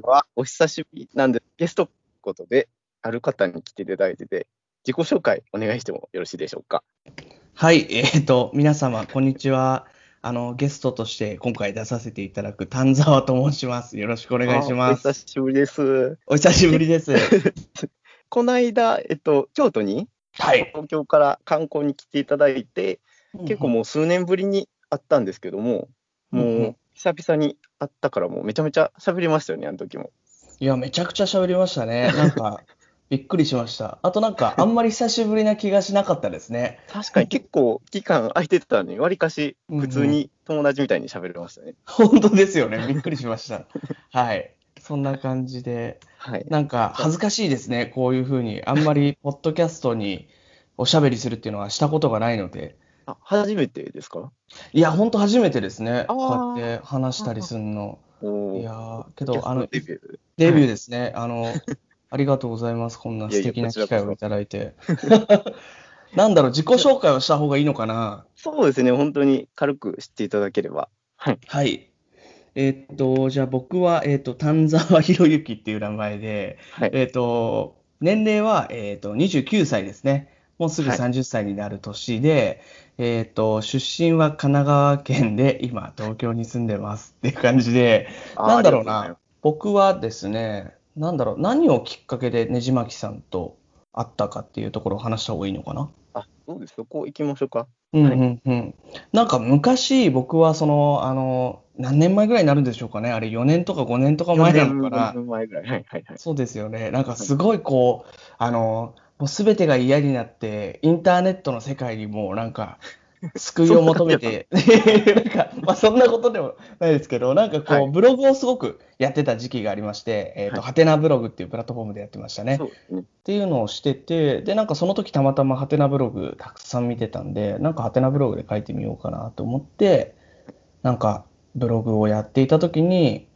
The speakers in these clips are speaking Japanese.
はお久しぶりなんで、ゲストことで、ある方に来ていただいてて、自己紹介お願いしてもよろしいでしょうか？はい、えっ、と、皆様、こんにちは。あの、ゲストとして今回出させていただく丹沢と申します。よろしくお願いしまあおす。久しぶりです。お久しぶりです。この間、えっと、京都に、はい。東京から観光に来ていただいて、結構もう数年ぶりに会ったんですけども、もうんううん久々に会ったから、もうめちゃめちゃ喋りましたよね、あの時も。いや、めちゃくちゃ喋りましたね。なんか、びっくりしました。あとなんか、あんまり久しぶりな気がしなかったですね。確かに結構期間空いてたのに、わりかし普通に友達みたいに喋れましたね。本当ですよね。びっくりしました。はい。そんな感じで、はい。なんか恥ずかしいですね。こういうふうに、あんまりポッドキャストにおしゃべりするっていうのはしたことがないので、あ、初めてですか？いや、本当初めてですね。こうやって話したりするの。いやー、けど、あの、デビュー。デビューですね。あの、ありがとうございます。こんな素敵な機会をいただいて。なんだろう、自己紹介をした方がいいのかな？そうですね、本当に軽く知っていただければ。はい。はい。えーっと、じゃあ僕は、えーっと、丹沢博之っていう名前で、はい。えーっと、年齢は、えーっと、29歳ですね。もうすぐはい30歳になる年で、えーっと、出身は神奈川県で、今、東京に住んでますっていう感じで、あなんだろうな僕はですね、なんだろう、何をきっかけでねじまきさんと会ったかっていうところを話した方がいいのかな？すあ、そうです。そこ行きましょうか。うんはいうんうん。なんか昔、僕はその、あの、何年前ぐらいになるんでしょうかね？あれ4年とか5年とか前なのかな？4。年前ぐらい。はいはいはい。そうですよね。なんかすごいこう、あの、もう全てが嫌になって、インターネットの世界にもうなんか、救いを求めて、なんか、まあそんなことでもないですけど、なんかこう、はいブログをすごくやってた時期がありまして、えっと、はいハテナブログっていうプラットフォームでやってましたね。ね。っていうのをしてて、で、なんかその時たまたまハテナブログたくさん見てたんで、なんかハテナブログで書いてみようかなと思って、なんかブログをやっていた時に、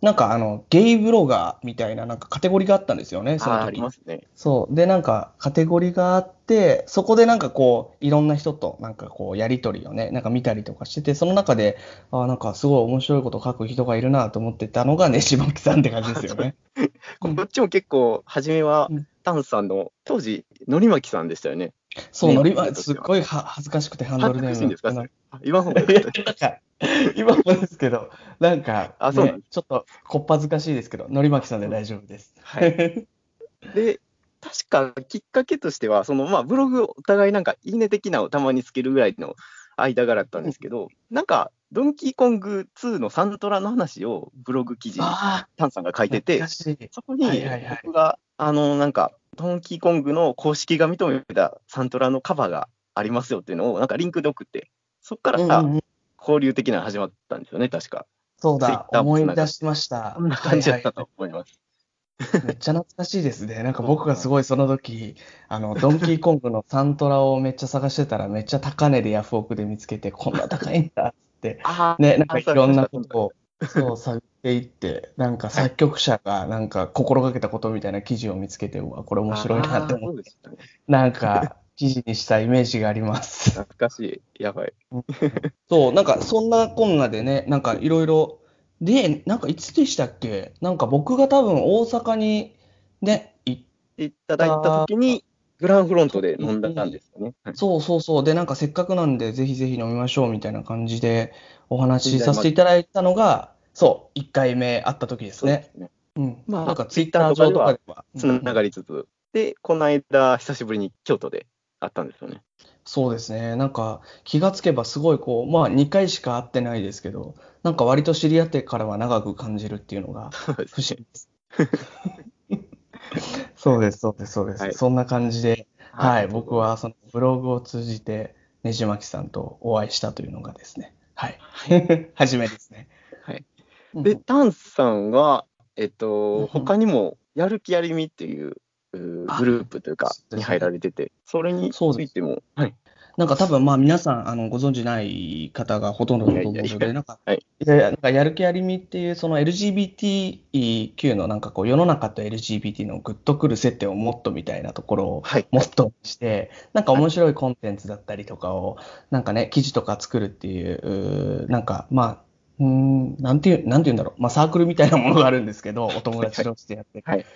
なんかあの、ゲイブロガーみたいななんかカテゴリーがあったんですよね、その時あーありま。すね。そう。で、なんかカテゴリーがあって、そこでなんかこう、いろんな人となんかこう、やりとりをね、なんか見たりとかしてて、その中で、あーなんかすごい面白いこと書く人がいるなと思ってたのがねしばきさんって感じですよね。こっちも結構、初めはうん、タンさんの、当時、のりまきさんでしたよね。そう、ねノリはすっごいは恥ずかしくてハンドルネーム恥ずかしいんですか？今の方がいやなんか、今もですけど、なんか、あそうちょっとこっぱずかしいですけど、のりまきさんで大丈夫です。はい。で、確かきっかけとしては、そのまあブログをお互いなんかいいね的なのをたまにつけるぐらいの間柄だったんですけど、なんか、ドンキーコング2のサントラの話をブログ記事にあタンさんが書いあ、てて。そこに僕が、あの、なんか、ドンキーコングの公式が認めたサントラのカバーがありますよっていうのを、なんかリンクで送って、そこからうんうんうん交流的なの始まったんですよね、確か。そうだ、思い出しました。こんな感じだったはいと思います。はいめっちゃ懐かしいですね。なんか僕がすごいその時、あの、ドンキーコングのサントラをめっちゃ探してたら、めっちゃ高値でヤフオクで見つけて、こんな高いんだって、あね、なんかいろんなこを。とを、そう、探っていって、なんか作曲者がなんか心がけたことみたいな記事を見つけて、うわ、これ面白いなって思って、ね。なんか記事にしたイメージがあります。懐かしい。やばい。そう、なんかそんなこんなでね、なんかいろいろ、で、なんかいつでしたっけ？なんか僕が多分大阪にね、行っいただいたときに、グランフロントで飲んだんですよね。はいそうそうそう。で、なんかせっかくなんで、ぜひぜひ飲みましょうみたいな感じでお話しさせていただいたのが、そう、1回目会った時ですね。そうですね。うん。まあなんかツイッター上とかでは。つながりつつ。で、この間、久しぶりに京都で会ったんですよね。そうですね。なんか気がつけばすごいこう、まあ2回しか会ってないですけど、なんか割と知り合ってからは長く感じるっていうのがそうです不思議です。そうです、そうです、そうです。はいそんな感じで、はい、僕。はそのブログを通じてねじまきさんとお会いしたというのがですね、はい、初めですね。で、タンさんは、えっうんと、他にも、やる気ありみっていうグループというかに入られてて、それについても、はい。なんか多分まあ皆さんあのご存知ない方がほとんどだと思うので、なんか、はいいやいや。なんかやる気ありみっていうその LGBTQ のなんかこう世の中と LGBT のグッとくる接点をもっとみたいなところをはい。モットーにして、なんか面白いコンテンツだったりとかを、なんかね、記事とか作るっていう、なんかまあ、うーん、なんていう、なんていうんだろう。まあ、サークルみたいなものがあるんですけど、お友達同士でやってる。はい。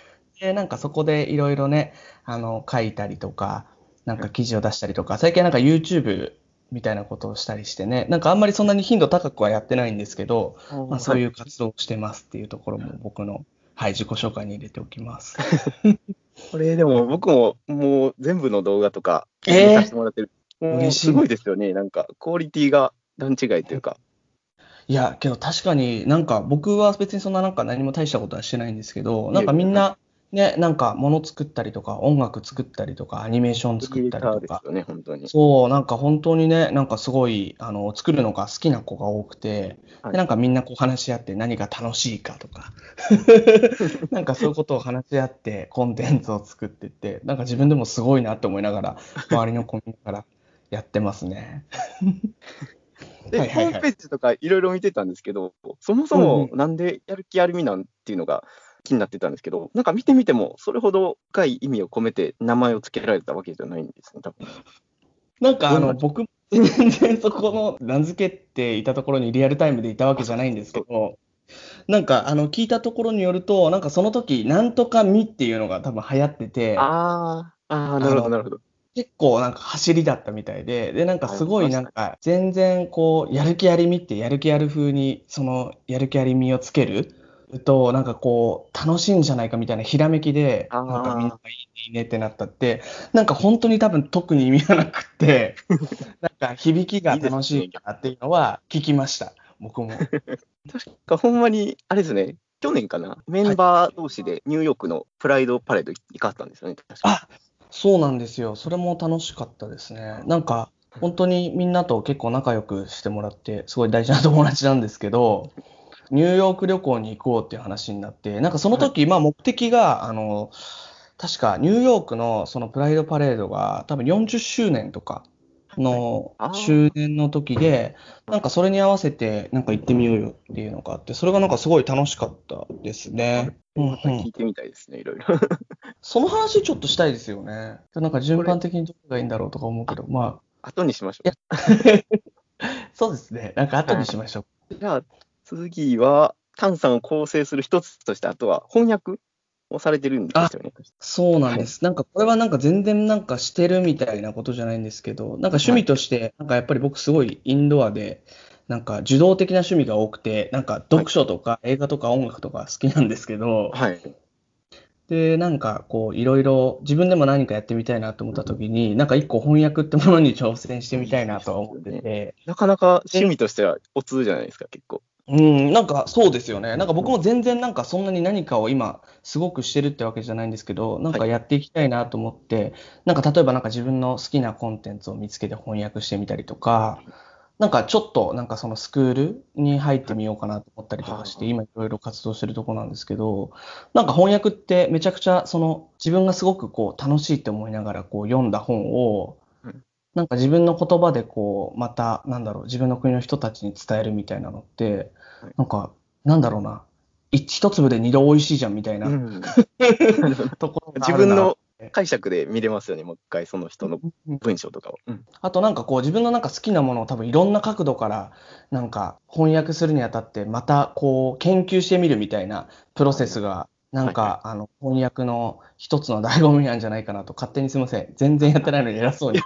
で、なんかそこでいろいろね、あの、書いたりとか、なんか記事を出したりとか、最近はなんか YouTube みたいなことをしたりしてね、なんかあんまりそんなに頻度高くはやってないんですけど、まあ、そういう活動をしてますっていうところも僕の、はい、自己紹介に入れておきます。これでも僕ももう全部の動画とかえー？見させてもらってる。もう嬉しいすごいですよね。なんかクオリティが段違いというか。いや、けど確かになんか僕は別にそんななんか何も大したことはしてないんですけど、なんかみんなね、なんか物作ったりとか、音楽作ったりとか、アニメーション作ったりとか。そう、なんか本当にね、なんかすごい、あの、作るのが好きな子が多くて、はいでなんかみんなこう話し合って何が楽しいかとか、なんかそういうことを話し合ってコンテンツを作ってって、なんか自分でもすごいなって思いながら、周りの子見ながらやってますね。で、はいはいはいホームページとかいろいろ見てたんですけど、そもそうんもなんでやる気あるみなんっていうのが気になってたんですけど、なんか見てみても、それほど深い意味を込めて名前を付けられたわけじゃないんですね、多分。なんかあの、僕、全然そこの名付けていたところにリアルタイムでいたわけじゃないんですけど、なんかあの、聞いたところによると、なんかその時、なんとかみっていうのが多分流行ってて、ああ、なるほど、なるほど。結構なんか走りだったみたいで、で、なんかすごいはいなんか全然こう、やる気ありみってやる気ある風に、そのやる気ありみをつけると、なんかこう、楽しいんじゃないかみたいなひらめきで、なんかみんながいいねってなったって、なんか本当に多分特に意味がなくって、なんか響きが楽しいかなっていうのは聞きました、僕も。確かほんまに、あれですね、去年かな、メンバー同士でニューヨークのプライドパレード行かったんですよね、確か。あ、そうなんですよ。それも楽しかったですね。なんか、本当にみんなと結構仲良くしてもらって、すごい大事な友達なんですけど、ニューヨーク旅行に行こうっていう話になって、なんかその時、まあ目的が、あの、確かニューヨークのそのプライドパレードが多分40周年とかのはいあー周年の時で、なんかそれに合わせてなんか行ってみようよっていうのがあって、それがなんかすごい楽しかったですね。うんまたうん聞いてみたいですね、いろいろ。その話ちょっとしたいですよね。なんか順番的にどれがいいんだろうとか思うけど、ま後にしましょいやあ、そうですね。なんか後にしましょう。う。じゃあ、次は、炭酸を構成する一つとして、あとは翻訳をされてるんですよね。そうなんです。なんかこれはなんか全然なんかしてるみたいなことじゃないんですけど、なんか趣味として、なんかやっぱり僕すごいインドアで、なんか受動的な趣味が多くて、なんか読書とか映画とか音楽とか好きなんですけど、はい。で、なんかこういろいろ自分でも何かやってみたいなと思った時に、なんか一個翻訳ってものに挑戦してみたいなとは思ってて、なかなか趣味としてはお通じゃないですか、結構。うん、なんかそうですよね。なんか僕も全然なんかそんなに何かを今すごくしてるってわけじゃないんですけど、なんかやっていきたいなと思って、なんか例えばなんか自分の好きなコンテンツを見つけて翻訳してみたりとか、なんかちょっとなんかそのスクールに入ってみようかなと思ったりとかして、はい今いろいろ活動してるとこなんですけど、なんか翻訳ってめちゃくちゃその自分がすごくこう楽しいって思いながらこう読んだ本をうん、なんか自分の言葉でこう、また、なんだろう、自分の国の人たちに伝えるみたいなのってはい、なんか、なんだろうな、一一粒で二度美味しいじゃんみたいな。うん。ところが自分の解釈で見れますよね、もう一回、その人の文章とかを。うん。あとなんかこう自分のなんか好きなものを多分いろんな角度からなんか翻訳するにあたってまたこう研究してみるみたいなプロセスがなんかあの翻訳の一つの醍醐味なんじゃないかなと勝手にすみません。全然やってないのに偉そうに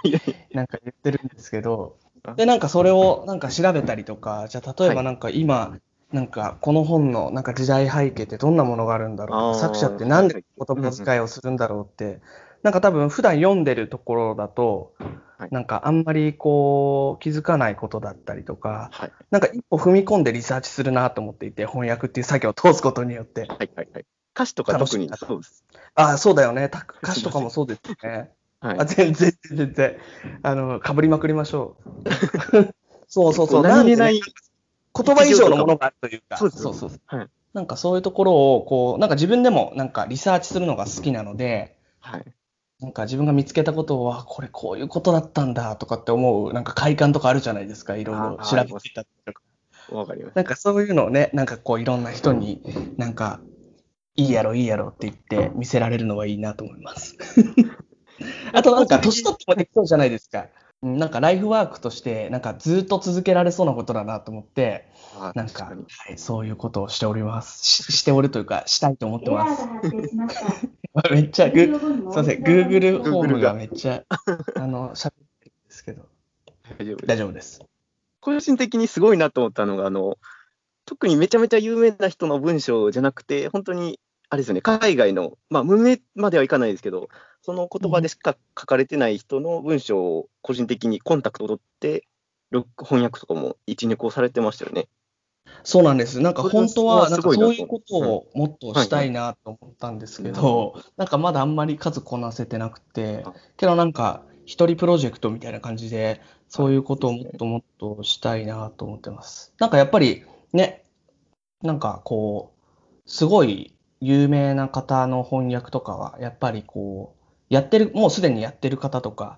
なんか言ってるんですけど。あ、で、なんかそれをなんか調べたりとか、じゃあ例えはい。ばなんか今、なんかこの本のなんか時代背景ってどんなものがあるんだろう作者ってなんで言葉遣いをするんだろうって、なんか多分普段読んでるところだとはい、なんかあんまりこう気づかないことだったりとか、はいなんか一歩踏み込んでリサーチするなと思っていて、翻訳っていう作業を通すことによって。はいはいはい。歌詞とか特にそうです。ああ、そうだよね。た歌詞とかもそうですよね。はいあ、全然、全然。あの、かぶりまくりましょう。そうそうそう。何気ない言葉以上のものがあるというか、そうそうそうそうはいなんかそういうところを、こう、なんか自分でもなんかリサーチするのが好きなので、はい。なんか自分が見つけたことは、これこういうことだったんだとかって思う、なんか快感とかあるじゃないですか。いろいろ調べていたとか。わかります。なんかそういうのをね、なんかこういろんな人に、なんか、いいやろ、いいやろって言って見せられるのはいいなと思います。あとなんか年取ってもできそうじゃないですか。うんなんかライフワークとして、なんかずっと続けられそうなことだなと思って、あなんか、はい、そういうことをしております。ししておるというか、したいと思ってます。めっちゃグ、すいません、Google フォームががめっちゃ、あの、喋ってるんですけど、大丈夫です大丈夫です。個人的にすごいなと思ったのが、あの、特にめちゃめちゃ有名な人の文章じゃなくて、本当に、あれですよね、海外の、まあ、無名まではいかないですけど、その言葉でしか書かれてない人の文章を個人的にコンタクトを取って、ろ翻訳とかも一、二個されてましたよね。そうなんです。なんか本当は、なんかそういうことをもっとしたいなと思ったんですけど、なんかまだあんまり数こなせてなくてはい、けどなんか一人プロジェクトみたいな感じで、そういうことをもっともっとしたいなと思ってます。なんかやっぱりね、なんかこう、すごい有名な方の翻訳とかは、やっぱりこう、やってる、もうすでにやってる方とか、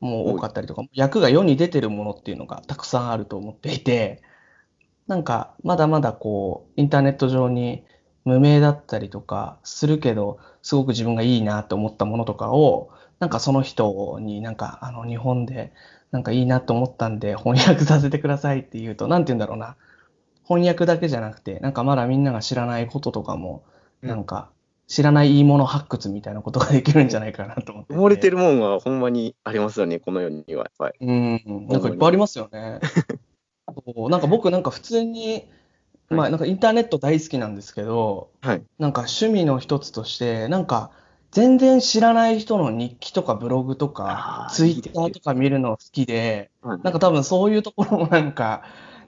もう多かったりとか、役が世に出てるものっていうのがたくさんあると思っていて、なんかまだまだこう、インターネット上に無名だったりとかするけど、すごく自分がいいなと思ったものとかを、なんかその人になんかあの日本でなんかいいなと思ったんで翻訳させてくださいって言うと、なんて言うんだろうな。翻訳だけじゃなくて、なんかまだみんなが知らないこととかも、うんなんか知らないいいもの発掘みたいなことができるんじゃないかなと思ってて。埋もれてるもんはほんまにありますよね、この世には。やっぱりうん、なんかいっぱいありますよね。そうなんか僕なんか普通に、まあなんかインターネット大好きなんですけど、はい。なんか趣味の一つとして、なんか全然知らない人の日記とかブログとかツイッターとか見るの好きで、はいなんか多分そういうところもなんか、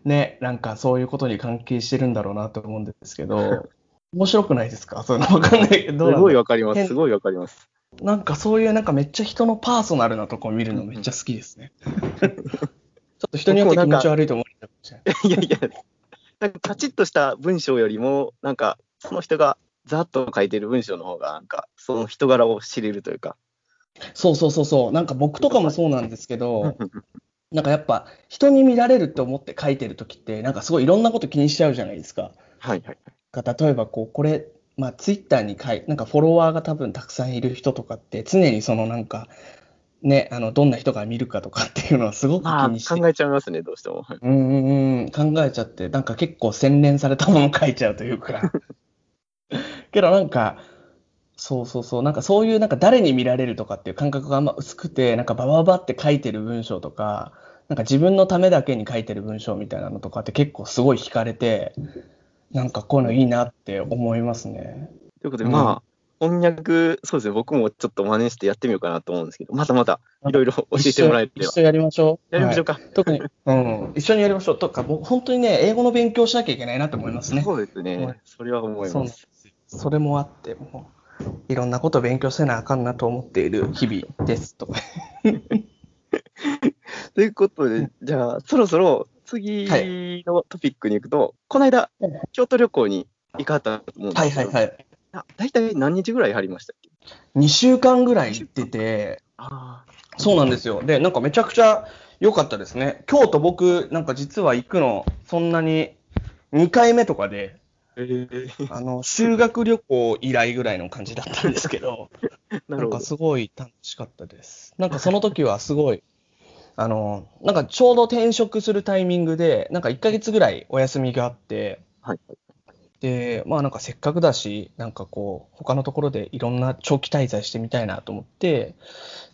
ね、なんかそういうことに関係してるんだろうなと思うんですけど、面白くないですか？そういうのわかんないけど、すごいわかります。変すごいわかります。うなんかそういうなんかめっちゃ人のパーソナルなとこ見るのめっちゃ好きですね。ちょっと人によって気持ち悪いと思われるかもしれない。いやいや、なんかカチッとした文章よりも、なんかその人がざっと書いてる文章の方が、なんかその人柄を知れるというか。そうそうそうそう。なんか僕とかもそうなんですけど、なんかやっぱ人に見られるって思って書いてるときって、なんかすごいいろんなこと気にしちゃうじゃないですか。はいはい。が例えばこう、これ、まあツイッターに書い、なんかフォロワーが多分たくさんいる人とかって、常にそのなんか、ね、あの、どんな人が見るかとかっていうのはすごく気まあ、にして、考えちゃいますね、どうしても。はいうんうんうん、考えちゃって、なんか結構洗練されたもの書いちゃうというか。けどなんか、そうそうそう、なんかそういうなんか誰に見られるとかっていう感覚があんま薄くて、なんかバババって書いてる文章とか、なんか自分のためだけに書いてる文章みたいなのとかって結構すごい惹かれて、なんかこういうのいいなって思いますね。ということで、うんまあ、翻訳、そうですね、僕もちょっと真似してやってみようかなと思うんですけど、またまたいろいろ教えてもらえれば一。緒にやりましょう。やりましょうか。はい特に、うん、一緒にやりましょう。とか、もう本当にね、英語の勉強しなきゃいけないなと思いますね。そうですはいね。それは思います。それもあって、もう、いろんなこと勉強せなあかんなと思っている日々です。とか。ということで、じゃあ、そろそろ次のトピックに行くと、この間、京都旅行に行かはったと思うんですけど、はいはいはい。あ大体何日ぐらい入りましたっけ？2週間ぐらい行ってて、あそうなんですよ。で、なんかめちゃくちゃ良かったですね。京都僕、なんか実は行くの、そんなに2回目とかで、えー、あの、修学旅行以来ぐらいの感じだったんですけど、なんかなるほど。すごい楽しかったです。なんかその時はすごい、あの、なんかちょうど転職するタイミングで、なんか1ヶ月ぐらいお休みがあって、はい。で、まあなんかせっかくだし、なんかこう、他のところでいろんな長期滞在してみたいなと思って、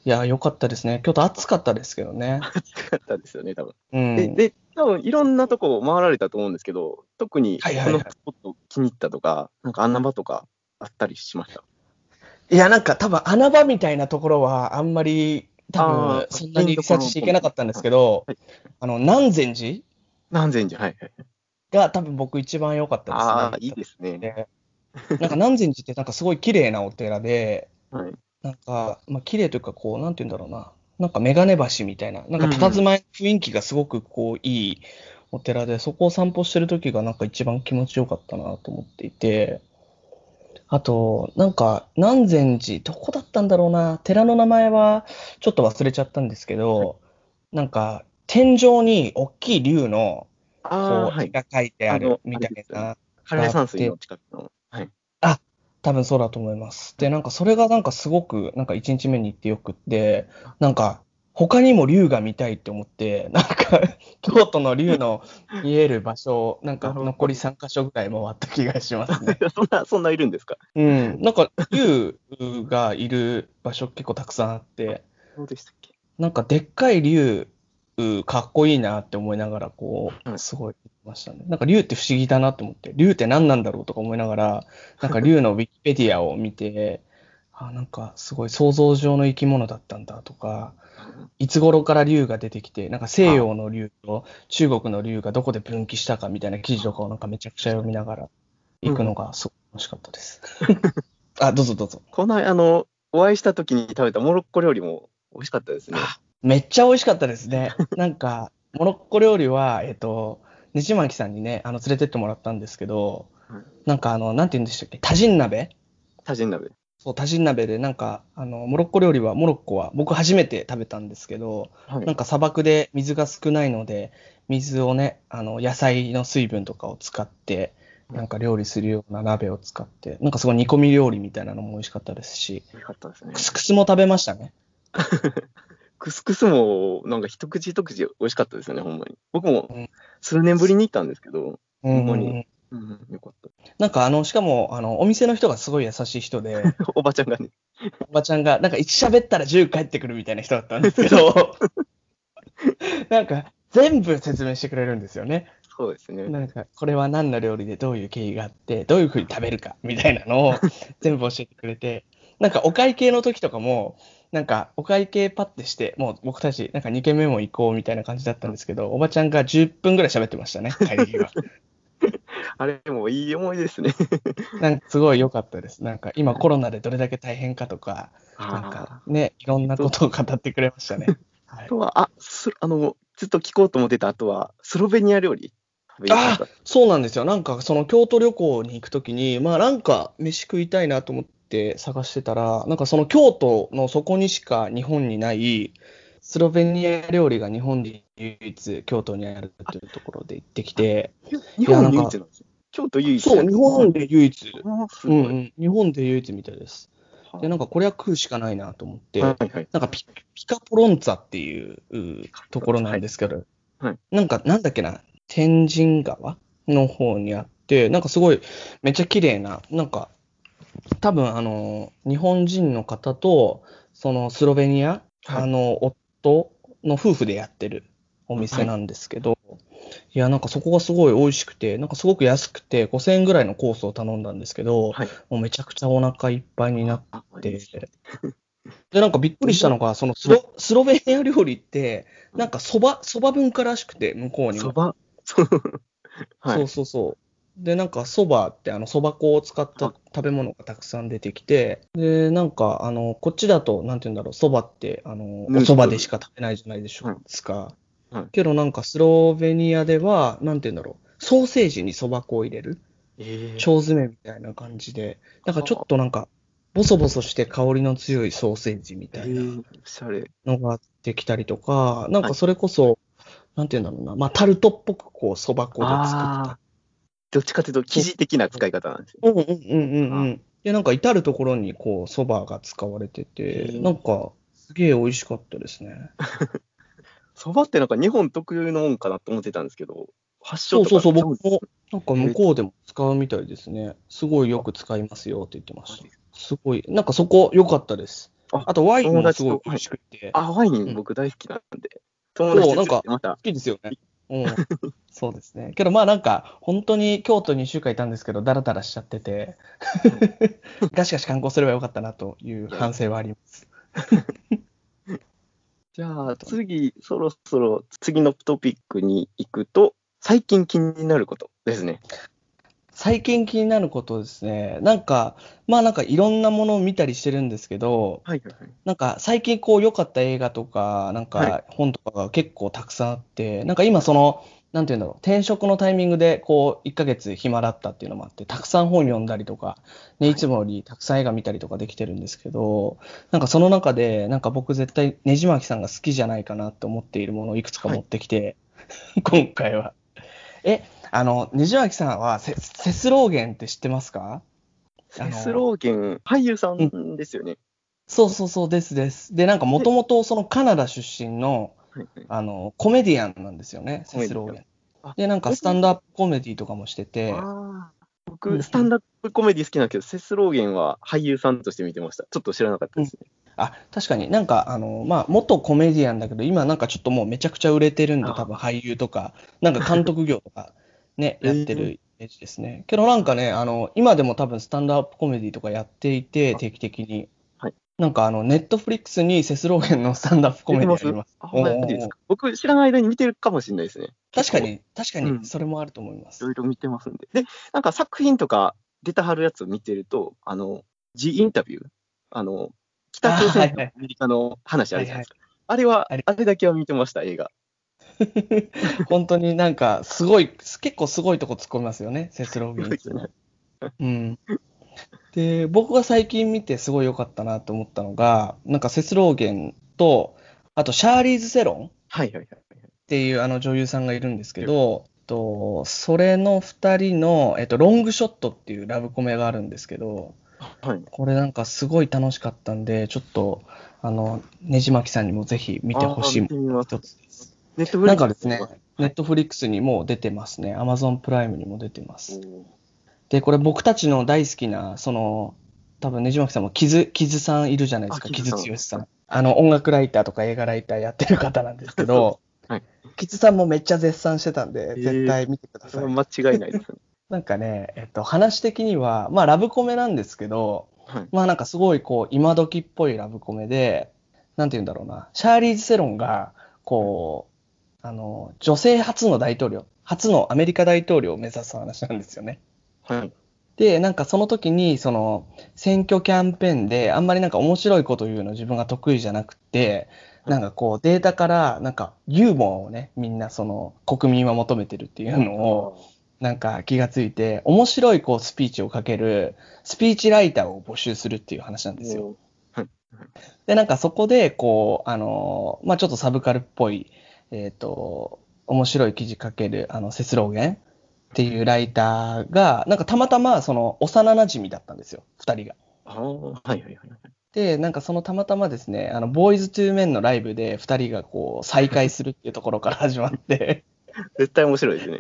いや、良かったですね。京都暑かったですけどね。暑かったですよね、多分。うん。で、で多分いろんなとこ回られたと思うんですけど、特にこはいはいはいのスポット気に入ったとか、なんか穴場とかあったりしました？いや、なんか多分穴場みたいなところはあんまり、多分そんなにリサーチしていけなかったんですけどはい、あの、南禅寺？何千じゃ、はいはい。が多分僕一番良かったですね。ああ、いいですね。でなんか南禅寺ってなんかすごい綺麗なお寺で、はい。なんか、まあ綺麗というかこう、なんて言うんだろうな。なんかメガネ橋みたいな、なんか佇まい、雰囲気がすごくこういいお寺で、そこを散歩してる時がなんか一番気持ちよかったなと思っていて、あと、なんか南禅寺、どこだったんだろうな。寺の名前はちょっと忘れちゃったんですけど、なんか天井に大きい竜のこ。う絵が描いてあるみたいな。カレー山水の近くの。はい。多分そうだと思います。で、なんかそれがなんかすごく、なんか1日目に行ってよくって、なんか他にも竜が見たいって思って、なんか、京都の竜の見える場所を、なんか残り3カ所ぐらい回った気がしますね。そんな、そんないるんですか？うん。なんか、竜がいる場所結構たくさんあって、そうでしたっけ？なんかでっかい竜、かっこいいなって思いながら、こう、うんすごいましたね。なんか竜って不思議だなと思って、竜って何なんだろうとか思いながら、なんか竜のウィキペディアを見て、あ、なんかすごい想像上の生き物だったんだとか、いつ頃から竜が出てきて、なんか西洋の竜と中国の竜がどこで分岐したかみたいな記事とかをなんかめちゃくちゃ読みながら行くのがすごい楽しかったです。あ、どうぞどうぞ。この間、あの、お会いした時に食べたモロッコ料理も美味しかったですね。めっちゃ美味しかったですね。なんか、モロッコ料理は、えっと、ねじまきさんにね、あの、連れてってもらったんですけどはい、なんかあの、なんて言うんでしたっけ、タジン鍋？タジン鍋。そう、タジン鍋で、なんか、あの、モロッコ料理は、モロッコは、僕初めて食べたんですけど、はいなんか砂漠で水が少ないので、水をね、あの、野菜の水分とかを使って、なんか料理するような鍋を使って、なんかすごい煮込み料理みたいなのも美味しかったですし、すねク。スクスも食べましたね。クスクスも、なんか一口一口美味しかったですよね、ほんまに。僕もうん数年ぶりに行ったんですけど、うんほんまにうん、よかっなんかあの、しかも、あの、お店の人がすごい優しい人で、た。おばちゃんがね、おばちゃんが、なんか1喋ったら10帰ってくるみたいな人だったんですけど、なんか全部説明してくれるんですよね。そうですね。なんか、これは何の料理でどういう経緯があって、どういうふうに食べるかみたいなのを 全部教えてくれて、なんかお会計の時とかも、なんかお会計パッてして、もう僕たちなんか2軒目も行こうみたいな感じだったんですけど、おばちゃんが10分ぐらい喋ってましたね、帰り際。あれもいい思いですね。なんかすごい良かったです。なんか今コロナでどれだけ大変かとか、なんあかね、いろんなことを語ってくれましたね。は いあとは、あ、すあの、ずっと聞こうと思ってた、あとは、スロベニア料理。食べに行きましたそうなんですよ。なんかその京都旅行に行くときに、まあなんか飯食いたいなと思って探してたら、なんかその京都のそこにしか日本にないスロベニア料理が日本で唯一京都にあるというところで行ってきて、日本唯一なんですよ。京都唯一。そう、日本で唯一。うんうん、日本で唯一みたいです。で、なんかこれは食うしかないなと思って、はいはい。なんかピピカポロンツァっていううところなんですけど、はいなんかなんだっけな、天神川の方にあって、なんかすごいめっちゃ綺麗な、なんか多分あの、日本人の方と、そのスロベニア、はいあの、夫の夫婦でやってるお店なんですけど、いや、なんかそこがすごい美味しくて、なんかすごく安くて、5000円ぐらいのコースを頼んだんですけど、はい。もうめちゃくちゃお腹いっぱいになっあ、て、で、なんかびっくりしたのが、そのスロスロベニア料理って、なんかそば、そば文化らしくて、向こうにも。そば、そう。はそうい。そうそう。で、なんかそばって、あの、そば粉を使ったあ食べ物がたくさん出てきて、で、なんか、あの、こっちだと、なんて言うんだろう、そばって、あの、うんおそばでしか食べないじゃないでしょうか。はいけどなんかスロベニアでは、なんて言うんだろう、ソーセージにそば粉を入れる。えー腸詰めみたいな感じで、なんかちょっとなんか、ボソボソして香りの強いソーセージみえたいな。のができたりとか、なんかそれこそ、なんていうんだろうな、まあタルトっぽくこう、そば粉で作ったあ。どっちかというと、生地的な使い方なんですよ。うんうんうんうんうん。で、なんか至るところにこう、そばが使われてて、うんなんか、すげえ美味しかったですね。そばってなんか日本特有のもんかなと思ってたんですけど、発祥とかそうそうそう、僕も、なんか向こうでも使うみたいですね。すごいよく使いますよって言ってました。すごい、なんかそこ良かったです。ああとワインもすごい美味しくて。あ、ワイン僕大好きなんで。友達となんか好、きですよね。うん。そうですね。けどまあなんか、本当に京都に1週間いたんですけど、だらだらしちゃってて、がしかし観光すればよかったなという反省はあります。じゃあ次、そろそろ次のトピックに行くと、最近気になることですね。最近気になることですね。なんか、まあなんかいろんなものを見たりしてるんですけど、はいはいはい。なんか最近こう良かった映画とか、なんはか本とかが結構たくさんあって、なんか今その、なんていうんだろう、転職のタイミングでこう1ヶ月暇だったっていうのもあって、たくさん本読んだりとか、ね、いつもよりたくさん映画見たりとかできてるんですけど、なんかその中で、なんか僕絶対ねじまきさんが好きじゃないかなって思っているものをいくつか持ってきて、今回は。え、あの、ねじまきさんはセセスローゲンって知ってますか？セスローゲン、俳優さんですよね。そうそうそうですです。で、なんかもともとそのカナダ出身の、はいはい。あの、コメディアンなんですよね、セスローゲン。あ。で、なんかスタンドアップコメディとかもしてて、僕、スタンダップコメディ好きなんですけど、セスローゲンは俳優さんとして見てました。ちょっと知らなかったですね。あ、確かに。なんか、あの、まあ、元コメディアンだけど、今なんかちょっともうめちゃくちゃ売れてるんで、あ。多分俳優とか、なんか監督業とか ね、えー。やってるイメージですね。けどなんかね、あの、今でも多分スタンドアップコメディとかやっていて、あ。定期的に。はいなんかあの、ネットフリックスにセスローゲンのスタンドアップコメディあります。す？か僕、知らない間に見てるかもしれないですね。確かに、確かうんに、それもあると思います。いろいろ見てますんで。で、なんか作品とか出たはるやつを見てると、あの、G インタビュー、あの、北朝鮮とアメリカの話あるじゃないですか。あれあは、りあれだけは見てました、映画。本当になんか、すごい、結構すごいとこ突っ込みますよね、セスローゲンうん。で、僕が最近見てすごい良かったなと思ったのが、なんかセスローゲンと、あとシャーリーズ・セロンっ。ていうあの女優さんがいるんですけど、とそれの2人の、えっと、ロングショットっていうラブコメがあるんですけど、はい。これなんかすごい楽しかったんで、ちょっと、あの、ねじまきさんにもぜひ見てほしい一つです。ネットフリックスなんかですね、ネットフリックスにも出てますね。アマゾンプライムにも出てます。で、これ僕たちの大好きな、その、多分ねじまきさんもキズ、キズさんいるじゃないですか、キズあキズさんつよしさん。あの、音楽ライターとか映画ライターやってる方なんですけど、はいキズさんもめっちゃ絶賛してたんで、ー絶対見てください。それは間違いないですね。なんかね、えっと、話的には、まあ、ラブコメなんですけど、はい。まあなんかすごいこう、今時っぽいラブコメで、なんて言うんだろうな、シャーリーズ・セロンが、こう、あの、女性初の大統領、初のアメリカ大統領を目指す話なんですよね。はい。で、なんかその時に、その、選挙キャンペーンで、あんまりなんか面白いこと言うの自分が得意じゃなくて、なんかこう、データから、なんか、ユーモアをね、みんなその、国民は求めてるっていうのを、なんか気がついて、面白いこう、スピーチをかける、スピーチライターを募集するっていう話なんですよ。で、なんかそこで、こう、あの、まあ、ちょっとサブカルっぽい、えっ、と、面白い記事書ける、あの、セスローゲンっていうライターが、なんかたまたま、その、幼馴染だったんですよ、二人が。ああ、はいはいはい。で、なんかそのたまたまですね、あの、ボーイズ・トゥ・メンのライブで二人がこう、再会するっていうところから始まって、絶対面白いですね。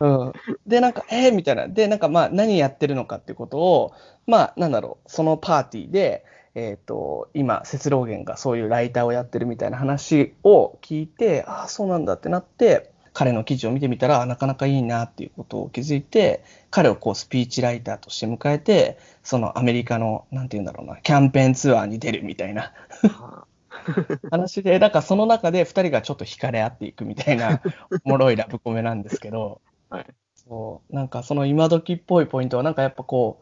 うん。で、なんか、えー、みたいな。で、なんかまあ、何やってるのかっていうことを、まあ、なんだろう、そのパーティーで、えっ、と、今、セスローゲンがそういうライターをやってるみたいな話を聞いて、ああ、そうなんだってなって、彼の記事を見てみたら、あなかなかいいなっていうことを気づいて、彼をこうスピーチライターとして迎えて、そのアメリカの、なんて言うんだろうな、キャンペーンツアーに出るみたいなあ。話で、なんかその中で2人がちょっと惹かれ合っていくみたいな、おもろいラブコメなんですけど、はい。そうなんかその今時っぽいポイントは、なんかやっぱこ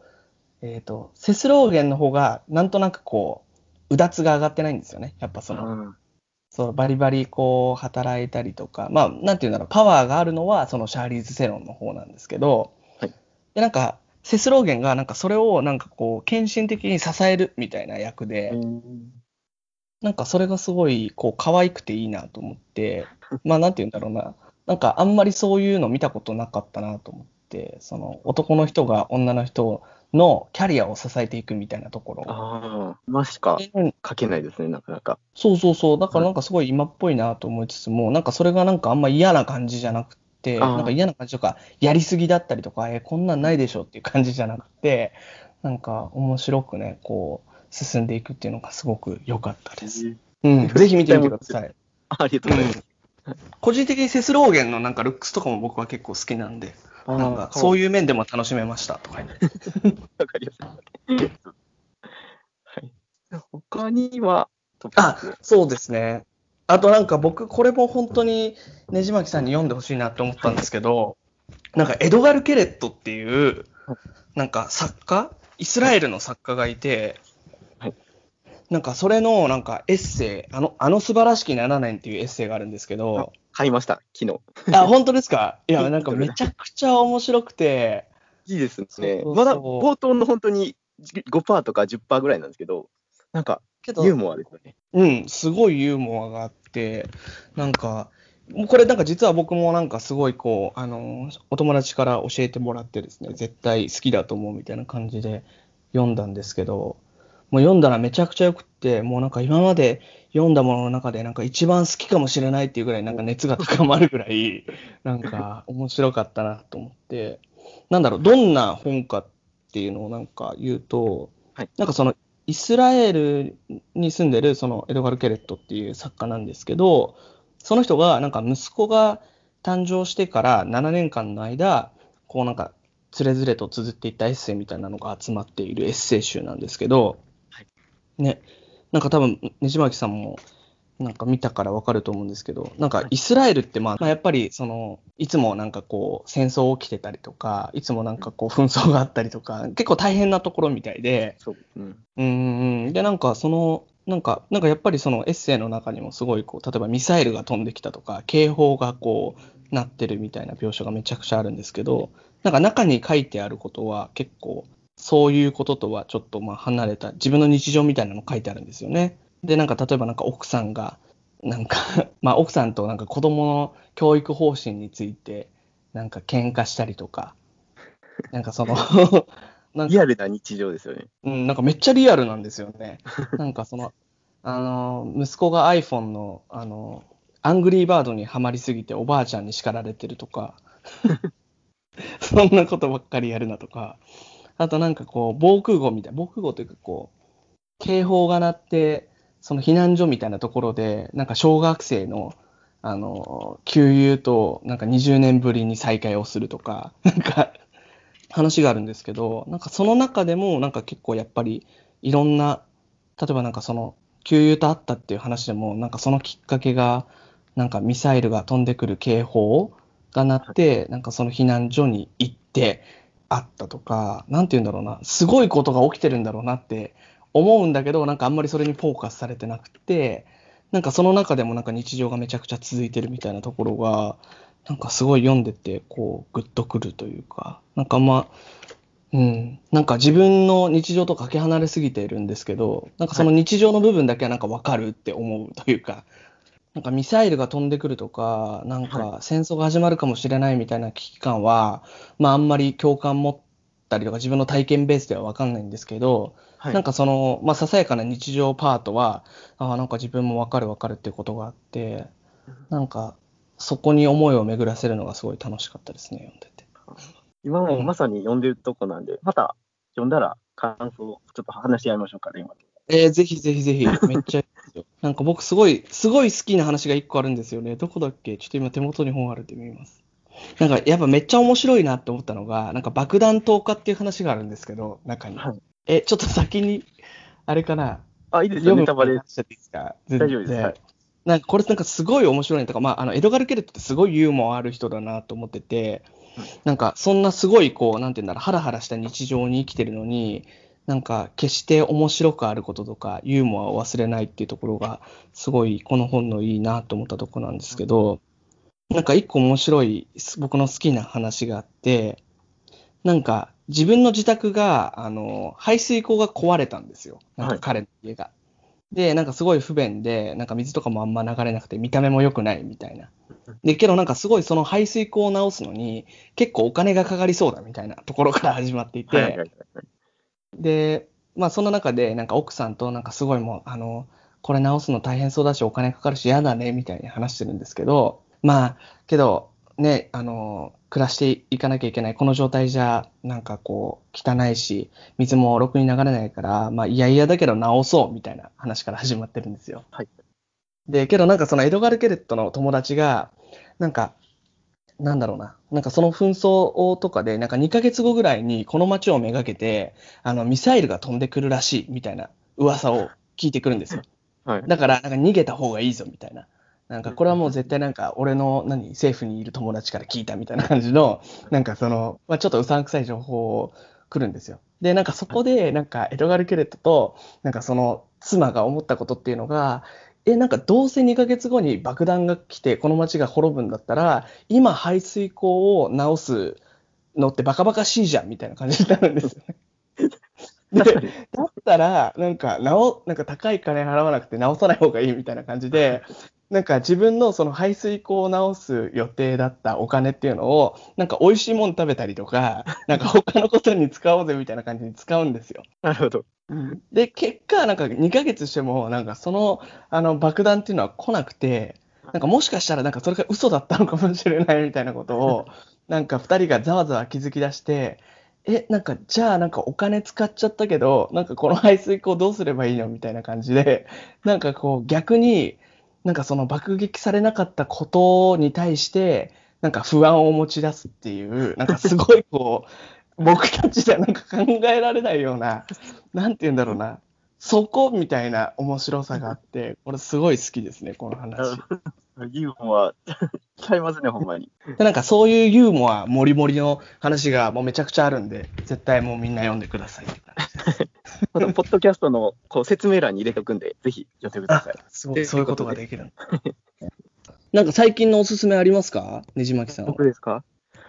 う、えっ、と、セスローゲンの方が、なんとなくこう、うだつが上がってないんですよね。やっぱその、あそう、バリバリこう、働いたりとか、まあ、なんていうんだろう、パワーがあるのは、そのシャーリーズ・セロンの方なんですけど、はいで、なんか、セスローゲンが、なんかそれを、なんかこう、献身的に支えるみたいな役で、うんなんかそれがすごい、こう、可愛くていいなと思って、まあ、なんて言うんだろうな。なんかあんまりそういうの見たことなかったなと思って、その男の人が女の人のキャリアを支えていくみたいなところ。ああ、ましかうん書けないですね、なかなか。そうそうそう。だからなんかすごい今っぽいなと思いつつも、なんかそれがなんかあんま嫌な感じじゃなくて、なんか嫌な感じとか、やりすぎだったりとか、え、こんなんないでしょっていう感じじゃなくて、なんか面白くね、こう、進んでいくっていうのがすごく良かったです。うん、ぜひ見てみてください。あありがとうございます。個人的にセスローゲンのなんかルックスとかも僕は結構好きなんで、なんかそういいう面でも楽しめましたとか。わかりやすい。はい。他には、あク、そうですね。あとなんか僕、これも本当にねじまきさんに読んでほしいなって思ったんですけど、なんかエドガル・ケレットっていう、なんか作家？イスラエルの作家がいて、はいなんかそれのなんかエッセイ、あの、あの素晴らしき7年っていうエッセイがあるんですけど、買いました、昨日。あ、本当ですか？いや、なんかめちゃくちゃ面白くて、いいですね。そうそうそうまだ冒頭の本当に5%とか10%ぐらいなんですけど、なんかユーモアですよね。うん、すごいユーモアがあって、なんか、これなんか実は僕もなんかすごいこう、あの、お友達から教えてもらってですね、絶対好きだと思うみたいな感じで読んだんですけど、もう読んだらめちゃくちゃよくって、て、もうなんか今まで読んだものの中でなんか一番好きかもしれないっていうぐらいなんか熱が高まるぐらい、なんか面白かったなと思って、なんだろう、どんな本かっていうのをなんか言うと、はい。なんかそのイスラエルに住んでるそのエドガル・ケレットっていう作家なんですけど、その人がなんか息子が誕生してから7年間の間、こうなんかつれづれと綴っていったエッセイみたいなのが集まっているエッセイ集なんですけど、はいね、なんか多分、ねじまきさんもなんか見たからわかると思うんですけど、なんかイスラエルってまあ、まあ、やっぱりその、いつもなんかこう戦争起きてたりとか、いつもなんかこう紛争があったりとか、結構大変なところみたいで、そう。うん。うんうんうん。で、なんかその、なんか、なんかやっぱりそのエッセイの中にもすごいこう、例えばミサイルが飛んできたとか、警報がこう、なってるみたいな描写がめちゃくちゃあるんですけど、なんか中に書いてあることは結構、そういうこととはちょっとまあ離れた、自分の日常みたいなの書いてあるんですよね。で、なんか例えばなんか奥さんが、なんか、まあ奥さんとなんか子供の教育方針について、なんか喧嘩したりとか、なんかその、なんかリアルな日常ですよね。うん、なんかめっちゃリアルなんですよね。なんかその、あの、息子が iPhone の、あの、アングリーバードにはまりすぎておばあちゃんに叱られてるとか、そんなことばっかりやるなとか、あとなんかこう、防空壕みたいな、防空壕というかこう、警報が鳴って、その避難所みたいなところで、なんか小学生の、あの、給油と、なんか20年ぶりに再会をするとか、なんか、話があるんですけど、なんかその中でも、なんか結構やっぱり、いろんな、例えばなんかその、給油と会ったっていう話でも、なんかそのきっかけが、なんかミサイルが飛んでくる警報が鳴って、なんかその避難所に行って、あったとか、なんて言うんだろうな、すごいことが起きてるんだろうなって思うんだけど、なんかあんまりそれにフォーカスされてなくて、なんかその中でもなんか日常がめちゃくちゃ続いてるみたいなところが、なんかすごい読んでて、こう、グッとくるというか、なんかまあ、うん、なんか自分の日常とかけ離れすぎているんですけど、なんかその日常の部分だけはなんかわかるって思うというか、なんかミサイルが飛んでくるとか、なんか戦争が始まるかもしれないみたいな危機感は、まああんまり共感持ったりとか自分の体験ベースではわかんないんですけど、はい。なんかその、まあささやかな日常パートは、ああ、なんか自分もわかるわかるっていうことがあって、なんかそこに思いを巡らせるのがすごい楽しかったですね、読んでて。今もまさに読んでるとこなんで、また読んだら感想をちょっと話し合いましょうかね、今。えー、ぜひぜひぜひ、めっちゃよ。なんか僕すごい、すごい好きな話が一個あるんですよね。どこだっけ？ちょっと今手元に本あるんで見ます。なんかやっぱめっちゃ面白いなって思ったのが、なんか爆弾投下っていう話があるんですけど、中に。はいえ、ちょっと先に、あれかな？あ、いいですよ、ネタバレ。話しちゃっていいですか？大丈夫です。はい。なんかこれなんかすごい面白いねとか、まあ、あのエドガル・ケレットってすごいユーモアある人だなと思ってて、なんかそんなすごいこう、なんていうんだろう、ハラハラした日常に生きてるのに、なんか決して面白くあることとか、ユーモアを忘れないっていうところが、すごいこの本のいいなと思ったところなんですけど、なんか一個面白い僕の好きな話があって、なんか自分の自宅が、あの、排水溝が壊れたんですよ。なんか彼の家が。で、なんかすごい不便で、なんか水とかもあんま流れなくて、見た目も良くないみたいな。で、けどなんかすごいその排水溝を直すのに、結構お金がかかりそうだみたいなところから始まっていて、はいはいはいで、まあその中で、なんか奥さんとなんかすごいもう、あの、これ直すの大変そうだし、お金かかるし嫌だね、みたいに話してるんですけど、まあ、けど、ね、あの、暮らしていかなきゃいけない、この状態じゃ、なんかこう、汚いし、水もろくに流れないから、まあ、いやいやだけど直そう、みたいな話から始まってるんですよ。はいで、けどなんかそのエドガル・ケレットの友達が、なんか、なんだろうな。なんかその紛争とかで、なんか2ヶ月後ぐらいにこの街をめがけて、あの、ミサイルが飛んでくるらしい、みたいな噂を聞いてくるんですよ。はい。だから、なんか逃げた方がいいぞ、みたいな。なんかこれはもう絶対なんか俺の何政府にいる友達から聞いたみたいな感じの、なんかその、まあ、ちょっとうさんくさい情報を来るんですよ。で、なんかそこで、なんかエドガル・ケレットと、なんかその妻が思ったことっていうのが、え、なんかどうせ2ヶ月後に爆弾が来てこの街が滅ぶんだったら、今排水溝を直すのってバカバカしいじゃんみたいな感じになるんですよね。確かに。だったら、なんか、直、なんか高い金払わなくて直さない方がいいみたいな感じで、なんか自分のその排水溝を直す予定だったお金っていうのを、なんか美味しいもの食べたりとか、なんか他のことに使おうぜみたいな感じに使うんですよ。なるほど。で、結果、なんか2ヶ月しても、なんかその、あの、爆弾っていうのは来なくて、なんかもしかしたら、なんかそれが嘘だったのかもしれないみたいなことを、なんか2人がざわざわ気づき出して、え、なんか、じゃあ、なんかお金使っちゃったけど、なんかこの排水口どうすればいいのみたいな感じで、なんかこう、逆に、なんかその爆撃されなかったことに対して、なんか不安を持ち出すっていう、なんかすごいこう、僕たちではなんか考えられないような、なんて言うんだろうな、そこみたいな面白さがあって、これすごい好きですね、この話。ユーモア、ちゃいますね、ほんまに。で、なんかそういうユーモア、もりもりの話がもうめちゃくちゃあるんで、絶対もうみんな読んでくださいって感じです。このポッドキャストのこう説明欄に入れておくんで、ぜひ読んでください。すごい、そういうことができるんだ。なんか最近のおすすめありますか？ねじまきさんは。僕ですか？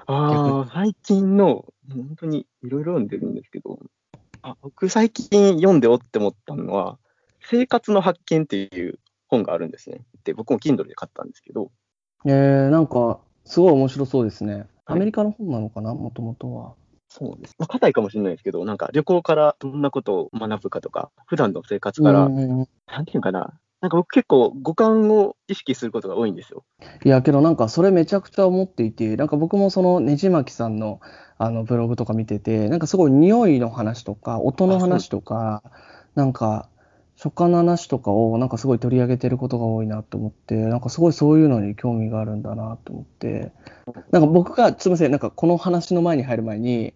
ああ、最近の、本当にいろいろ読んでるんですけど、あ僕最近読んでおって思ったのは、生活の発見っていう本があるんですね。で、僕も Kindle で買ったんですけど、えー、なんか、すごい面白そうですね。はいアメリカの本なのかな、もともとは。そうです。まあ、硬いかもしれないですけど、なんか旅行からどんなことを学ぶかとか、普段の生活から、なんていうのかな、なんか僕結構五感を意識することが多いんですよ。いや、けどなんかそれめちゃくちゃ思っていて、なんか僕もそのねじまきさんのあのブログとか見てて、なんかすごい匂いの話とか、音の話とか、なんか食感の話とかをなんかすごい取り上げてることが多いなと思って、なんかすごいそういうのに興味があるんだなと思って、なんか僕が、すみません、なんかこの話の前に入る前に、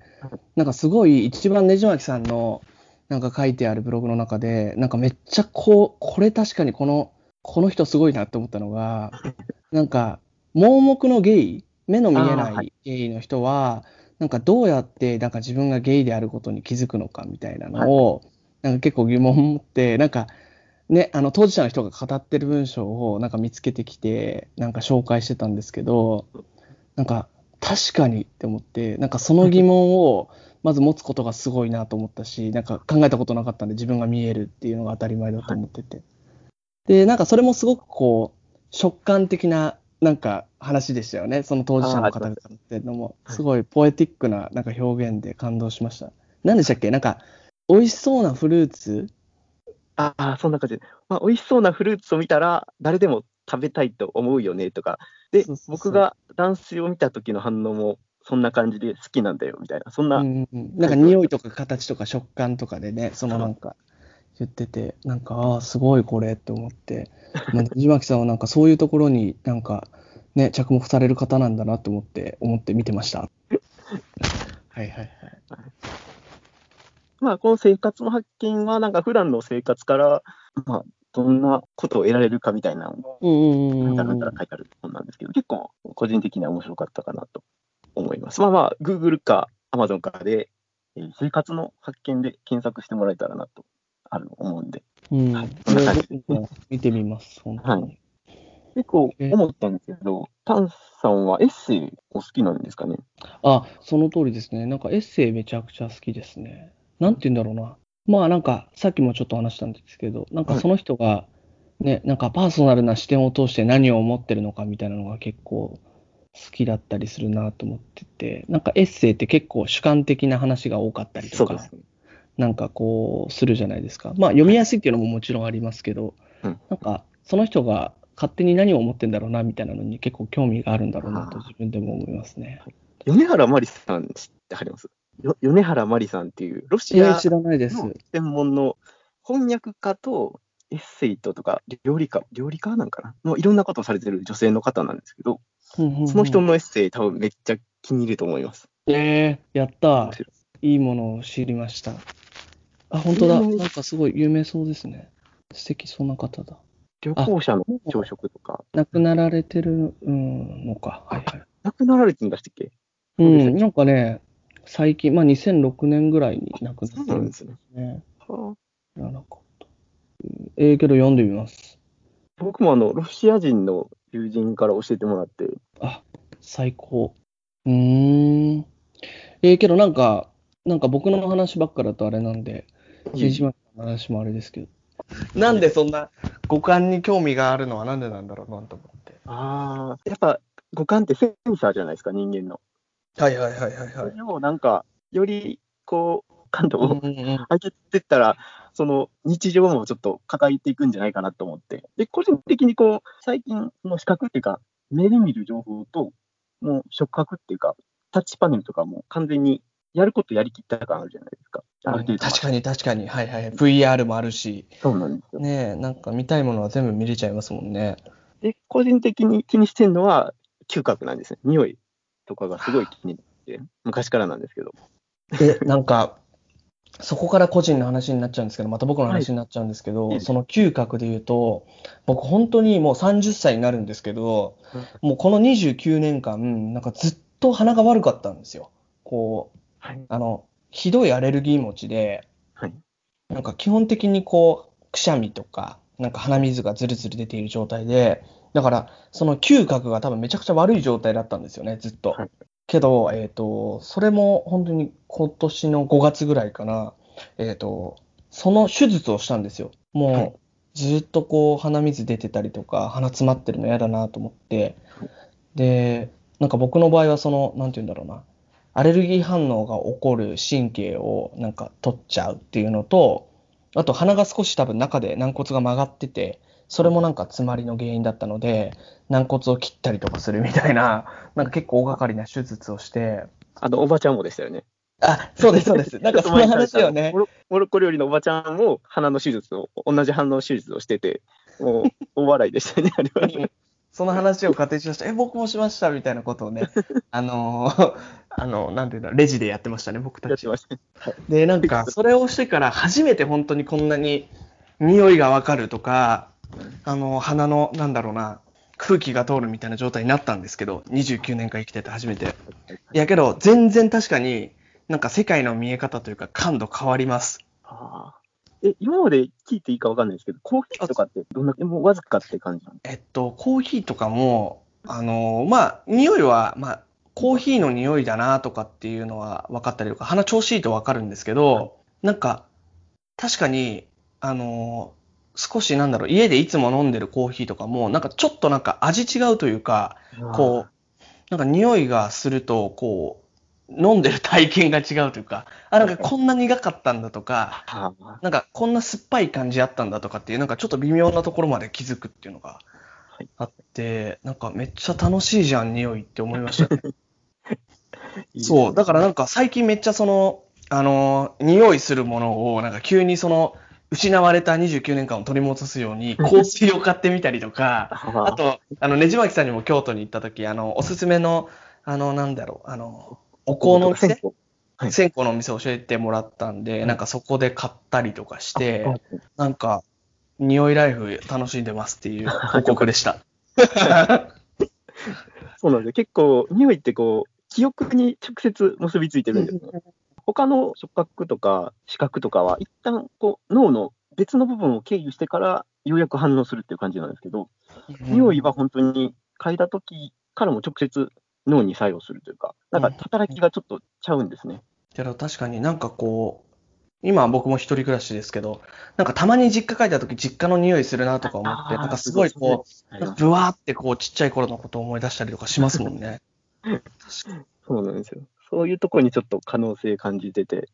なんかすごい一番ねじまきさんのなんか書いてあるブログの中で、なんかめっちゃこう、これ確かにこの、この人すごいなって思ったのが、なんか盲目のゲイ、目の見えなはい。ゲイの人は、なんかどうやってなんか自分がゲイであることに気づくのかみたいなのを、なんか結構疑問を持って、なんかね、あの当事者の人が語ってる文章をなんか見つけてきて、なんか紹介してたんですけど、なんか確かにって思って、なんかその疑問をまず持つことがすごいなと思ったし、なんか考えたことなかったんで自分が見えるっていうのが当たり前だと思ってて。で、なんかそれもすごくこう、食感的ななんか話でしたよね。その当事者の方々っていうのも、はいすごいポエティックななんか表現で感動しました。何でしたっけ？なんか、美味しそうなフルーツ？ああ、そんな感じ。で。まあ、美味しそうなフルーツを見たら、誰でも食べたいと思うよねとか、で僕が男子を見た時の反応も、そんな感じで好きなんだよみたいな、そんな、うんうん、なんか匂いとか形とか食感とかでね、そのなんか言ってて、なんか、ああ、すごいこれって思って、まあ、藤巻さんはなんかそういうところになんかね、着目される方なんだなと思って、思って見てました。はいはいはい。まあ、この生活の発見は、なんか普段の生活から、まあ、どんなことを得られるかみたいなのを、うんうんうんだら書いてある本なんですけど、結構個人的には面白かったかなと思います。まあまあ、Google か Amazon かで、えー生活の発見で検索してもらえたらなとある思うんで、うん。はいそんな感じ見てみます、本当に。結構え思ったんですけど、タンさんはエッセイお好きなんですかね？あ、その通りですね。なんかエッセイめちゃくちゃ好きですね。なんて言うんだろうな。まあなんかさっきもちょっと話したんですけど、なんかその人がね、なんかパーソナルな視点を通して何を思ってるのかみたいなのが結構好きだったりするなと思ってて、なんかエッセイって結構主観的な話が多かったりとか。なんかこうするじゃないですか。まあ読みやすいっていうのももちろんありますけど、うん。なんかその人が勝手に何を思ってんだろうなみたいなのに結構興味があるんだろうなと自分でも思いますね。米原まりさん知ってはりますよ米原まりさんっていう、ロシアいや、知らないです。の専門の翻訳家とエッセイととか料理家、料理家なんかな？のいろんなことをされてる女性の方なんですけど、その人のエッセイ多分めっちゃ気に入ると思います。えー、やったいいいものを知りました。あ、本当だ。なんかすごい有名そうですね。素敵そうな方だ。旅行者の朝食とか、亡くなられてるうんのか。はいはい。亡くなられてるんだしたっん、なんかね、最近、まあ2006年ぐらいに亡くなそうってるんですなんですね。ね。はあなかった。うんええけど読んでみます。僕もあの、ロシア人の友人から教えてもらって、あ、最高。うーん。ええけどなんか、なんか僕の話ばっかだとあれなんで、飯島さんの話もあれですけど。なんでそんな五感に興味があるのはなんでなんだろうなと思って。ああ、やっぱ五感ってセンサーじゃないですか、人間の。はいはいはいはいそれをなんか、よりこう、感度をうんうんうん上げてったら、その日常もちょっと抱えていくんじゃないかなと思って。で、個人的にこう、最近の視覚っていうか、目で見る情報と、もう触覚っていうか、タッチパネルとかも完全にやることやりきった感あるじゃないですか。ある程度。確かに確かに。はいはい。VR もあるし。そうなんですよ。ねえ、なんか見たいものは全部見れちゃいますもんね。で、個人的に気にしてるのは、嗅覚なんですね。匂いとかがすごい気になって、昔からなんですけど。で、なんか、そこから個人の話になっちゃうんですけど、また僕の話になっちゃうんですけど、はいその嗅覚で言うと、僕本当にもう30歳になるんですけど、もうこの29年間、なんかずっと鼻が悪かったんですよ。こう、はい。あの、ひどいアレルギー持ちで、はい。なんか基本的にこう、くしゃみとか、なんか鼻水がずるずる出ている状態で、だから、その嗅覚が多分めちゃくちゃ悪い状態だったんですよね、ずっと。はいけど、えっ、と、それも本当に今年の5月ぐらいかな、えっ、と、その手術をしたんですよ。もう、はいずっとこう、鼻水出てたりとか、鼻詰まってるの嫌だなと思って、で、なんか僕の場合はその、なんて言うんだろうな、アレルギー反応が起こる神経をなんか取っちゃうっていうのと、あと鼻が少し多分中で軟骨が曲がってて、それもなんか詰まりの原因だったので、軟骨を切ったりとかするみたいな、なんか結構大掛かりな手術をして、あの、おばちゃんもでしたよね。あ、そうです、そうです。なんかその話をねモ、ロッコ料理のおばちゃんも鼻の手術を、同じ鼻の手術をしてて、もう 大笑いでしたね、あれは。その話を仮定しました。え、僕もしましたみたいなことをね、あのーあの、なんていうんだ、レジでやってましたね、僕たちは。やってましたね。はいで、なんか、それをしてから初めて本当にこんなに匂いがわかるとか、あの、鼻の、なんだろうな、空気が通るみたいな状態になったんですけど、29年間生きてて初めて。いやけど、全然確かに、なんか世界の見え方というか感度変わります。あーえ、今まで聞いていいかわかんないですけど、コーヒーとかってどんな、もうわずかって感じなんですえっと、コーヒーとかも、あの、まあ、匂いは、まあ、コーヒーの匂いだなとかっていうのは分かったりとか、鼻調子いいと分かるんですけど、なんか、確かに、あの、少しなんだろう、家でいつも飲んでるコーヒーとかも、なんかちょっとなんか味違うというか、かこう、なんか匂いがすると、こう、飲んでる体験が違うというか、あ、なんかこんな苦かったんだとか、なんかこんな酸っぱい感じあったんだとかっていう、なんかちょっと微妙なところまで気づくっていうのがはい。あって、なんかめっちゃ楽しいじゃん、匂いって思いました そう、だからなんか最近めっちゃその、あの、匂いするものを、なんか急にその、失われた29年間を取り戻すように香水を買ってみたりとか、あ。あと、あの、ねじまきさんにも京都に行った時、あの、おすすめの、あの、なんだろう、あの、お香のお店？はい。線香のお店教えてもらったんで、なんかそこで買ったりとかして、なんか、匂いライフ楽しんでますっていう 報告でした。そうなんですよ。結構、匂いってこう、記憶に直接結びついてるんですね。他の触覚とか視覚とかは、一旦こう脳の別の部分を経由してから、ようやく反応するっていう感じなんですけど、匂いは本当に嗅いだ時からも直接脳に作用するというか、なんか働きがちょっとちゃうんですね。けど確かになんかこう、今僕も一人暮らしですけど、なんかたまに実家帰った時実家の匂いするなとか思って、なんかすごいこう、はいなんかブワーってこうちっちゃい頃のことを思い出したりとかしますもんね。そうなんですよ。そういうところにちょっと可能性感じてて。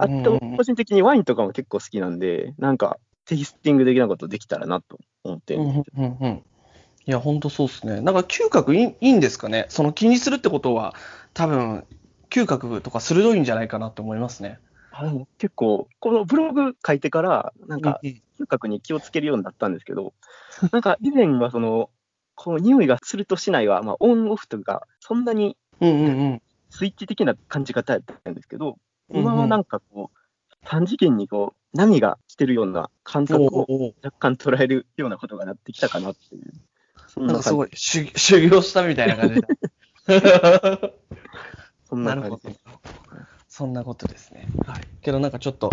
あうんと、個人的にワインとかも結構好きなんで、なんかテイスティング的なことできたらなと思ってるんですうんうんうんうんいや、ほんとそうっすね。なんか嗅覚いいいいんですかね？その気にするってことは、多分、嗅覚とか鋭いんじゃないかなと思いますね。あでも結構、このブログ書いてから、なんか嗅覚に気をつけるようになったんですけど、なんか以前はその、こう匂いがするとしないは、まあ、オンオフとか、そんなにうんうんうん。スイッチ的な感じ方やったんですけど、うんうん今はなんかこう、短時間にこう、波が来てるような感覚を若干捉えるようなことがなってきたかなっていう。そんなすごい修修行したみたいな感じだ。そんな感じ。そんなことですね。はい。けどなんかちょっと、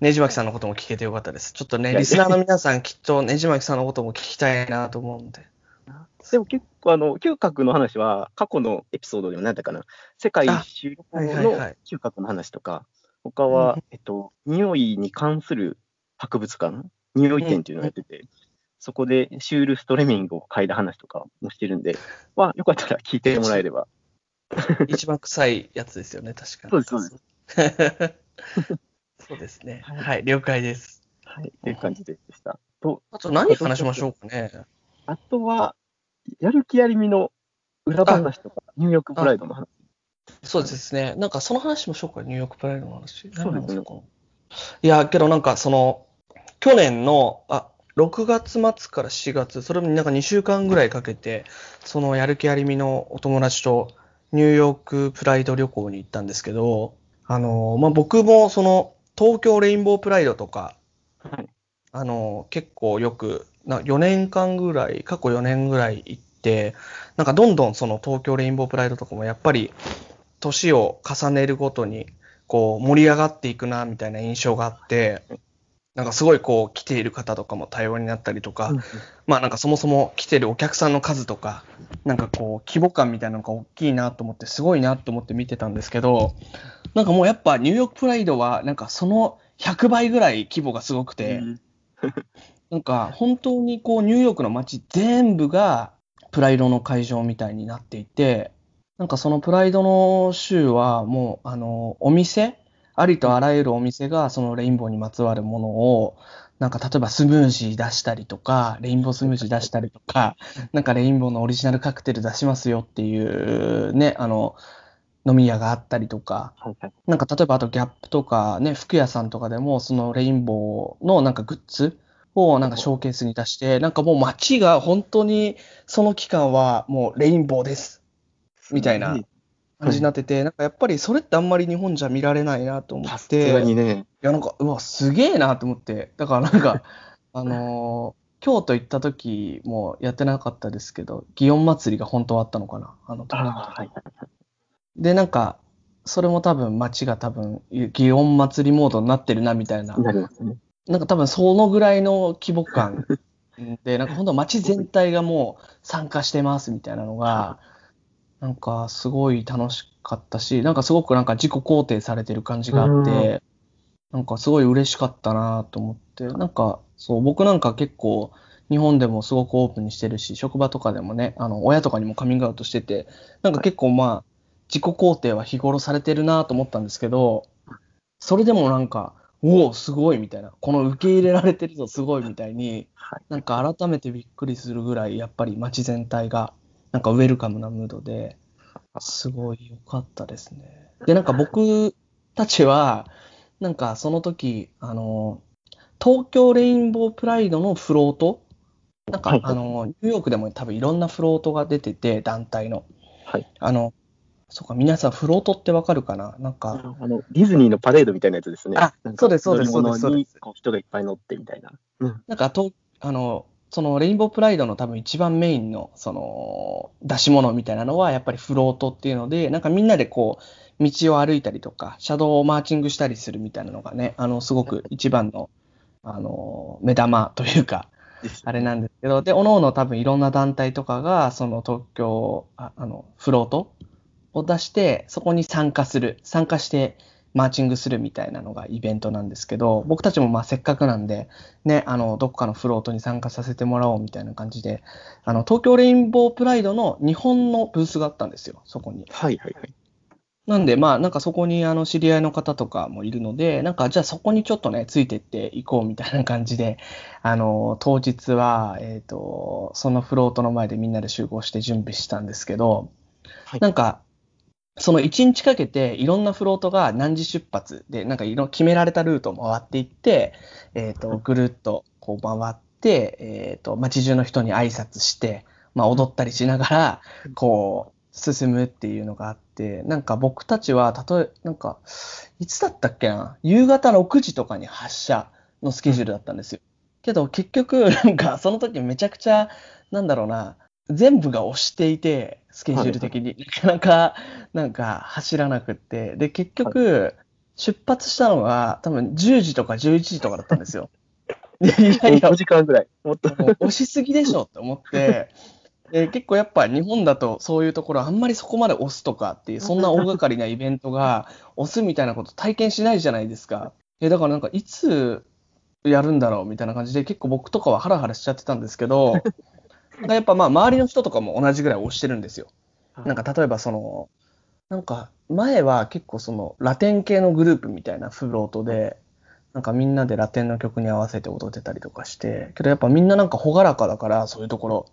ねじまきさんのことも聞けてよかったです。ちょっとね、リスナーの皆さんきっとねじまきさんのことも聞きたいなと思うんで。でも結構、あの、嗅覚の話は、過去のエピソードでも何だったかな、世界一周のはい嗅覚の話とか、他は、うんえっと、匂いに関する博物館、匂い展っていうのをやってて、そこでシュール・ストレミングを嗅いだ話とかもしてるんで、まあ、よかったら聞いてもらえれば。一番臭いやつですよね、確かに。そうです、そうです。そうですね。はいはい、了解です。はい。っていう感じでした。と、あと何話しましょうかね。あとは、やる気ありみの裏話とか、ニューヨークプライドの話。そうですね。なんかその話もしようか、ニューヨークプライドの話。そうですねいや、けどなんかその、去年の、あ、6月末から7月、それもなんか2週間ぐらいかけて、そのやる気ありみのお友達とニューヨークプライド旅行に行ったんですけど、あの、まあ、僕もその東京レインボープライドとか、はい。あの、結構よく、な4年間ぐらい、過去4年ぐらい行って、なんかどんどんその東京レインボープライドとかもやっぱり年を重ねるごとにこう盛り上がっていくなみたいな印象があって、なんかすごいこう来ている方とかも多様になったりとか、まあなんかそもそも来てるお客さんの数とか、なんかこう規模感みたいなのが大きいなと思って、すごいなと思って見てたんですけど、なんかもうやっぱニューヨークプライドはなんかその100倍ぐらい規模がすごくて、なんか本当にこうニューヨークの街全部がプライドの会場みたいになっていて、なんかそのプライドの週はもうあのお店、ありとあらゆるお店がそのレインボーにまつわるものを、なんか例えばスムージー出したりとか、レインボースムージー出したりとか、なんかレインボーのオリジナルカクテル出しますよっていうね、あの、飲み屋があったりとか。なんか例えばあとギャップとかね、服屋さんとかでもそのレインボーのなんかグッズをなんかショーケースに出して、なんかもう街が本当にその期間はもうレインボーですみたいな感じになってて、なんかやっぱりそれってあんまり日本じゃ見られないなと思っさすがて、いにね。やなんかうわ、すげえなと思って、だからなんか、あのー京都行った時もやってなかったですけど、祇園祭りが本当はあったのかな、あの時。で、なんか、それも多分街が多分、祇園祭りモードになってるなみたいな、なりますね。なんか多分そのぐらいの規模感。で、なんか本当街全体がもう参加してますみたいなのが、なんかすごい楽しかったし、なんかすごくなんか自己肯定されてる感じがあって、なんかすごい嬉しかったなと思って、なんかそう、僕なんか結構日本でもすごくオープンにしてるし、職場とかでもね、あの親とかにもカミングアウトしてて、なんか結構まあ、自己肯定は日頃されてるなと思ったんですけど、それでもなんか、おお、すごいみたいな、この受け入れられてるぞ、すごいみたいに、はい。なんか改めてびっくりするぐらい、やっぱり街全体が、なんかウェルカムなムードで、すごい良かったですね。で、なんか僕たちは、なんかその時、あの、東京レインボープライドのフロート、なんかはいあの、ニューヨークでも多分いろんなフロートが出てて、団体の。はい。あの、そうか、皆さんフロートってわかるかな？なんか、あの、ディズニーのパレードみたいなやつですね。あそうですそうですそうですにこう人がいっぱい乗ってみたいな。うん。なんかと、あの、そのレインボープライドの多分一番メインの、その、出し物みたいなのは、やっぱりフロートっていうので、なんかみんなでこう、道を歩いたりとか、車道をマーチングしたりするみたいなのがね、あの、すごく一番の、あの、目玉というか、あれなんですけど、で、おのおの多分いろんな団体とかが、その東京、ああの、フロートを出して、そこに参加する、参加してマーチングするみたいなのがイベントなんですけど、僕たちもまあせっかくなんで、ね、あの、どっかのフロートに参加させてもらおうみたいな感じで、あの、東京レインボープライドの日本のブースがあったんですよ、そこに。はいはいはい。なんで、まあ、なんかそこにあの知り合いの方とかもいるので、なんかじゃあそこにちょっとね、ついてっていこうみたいな感じで、あの、当日は、えっと、そのフロートの前でみんなで集合して準備したんですけど、はいなんか、その1日かけていろんなフロートが何時出発で、なんかいろ決められたルートを回っていって、えっと、ぐるっとこう回って、えっと、街中の人に挨拶して、まあ踊ったりしながら、こう、進むっていうのがあって、なんか僕たちは、例え、なんか、いつだったっけな、夕方6時とかに発車のスケジュールだったんですよ。けど結局、なんかその時めちゃくちゃ、なんだろうな、全部が押していて、スケジュール的に。なかなか、なんか走らなくって。で、結局、出発したのが多分10時とか11時とかだったんですよ。でいやいや5、時間ぐらい。もっと。押しすぎでしょって思って、で結構やっぱ日本だとそういうところあんまりそこまで押すとかっていう、そんな大掛かりなイベントが押すみたいなこと体験しないじゃないですか。えだからなんかいつやるんだろうみたいな感じで結構僕とかはハラハラしちゃってたんですけど、やっぱまあ周りの人とかも同じぐらい押してるんですよ。なんか例えばその、なんか前は結構そのラテン系のグループみたいなフロートで、なんかみんなでラテンの曲に合わせて踊ってたりとかして、けどやっぱみんななんか朗らかだから、そういうところ。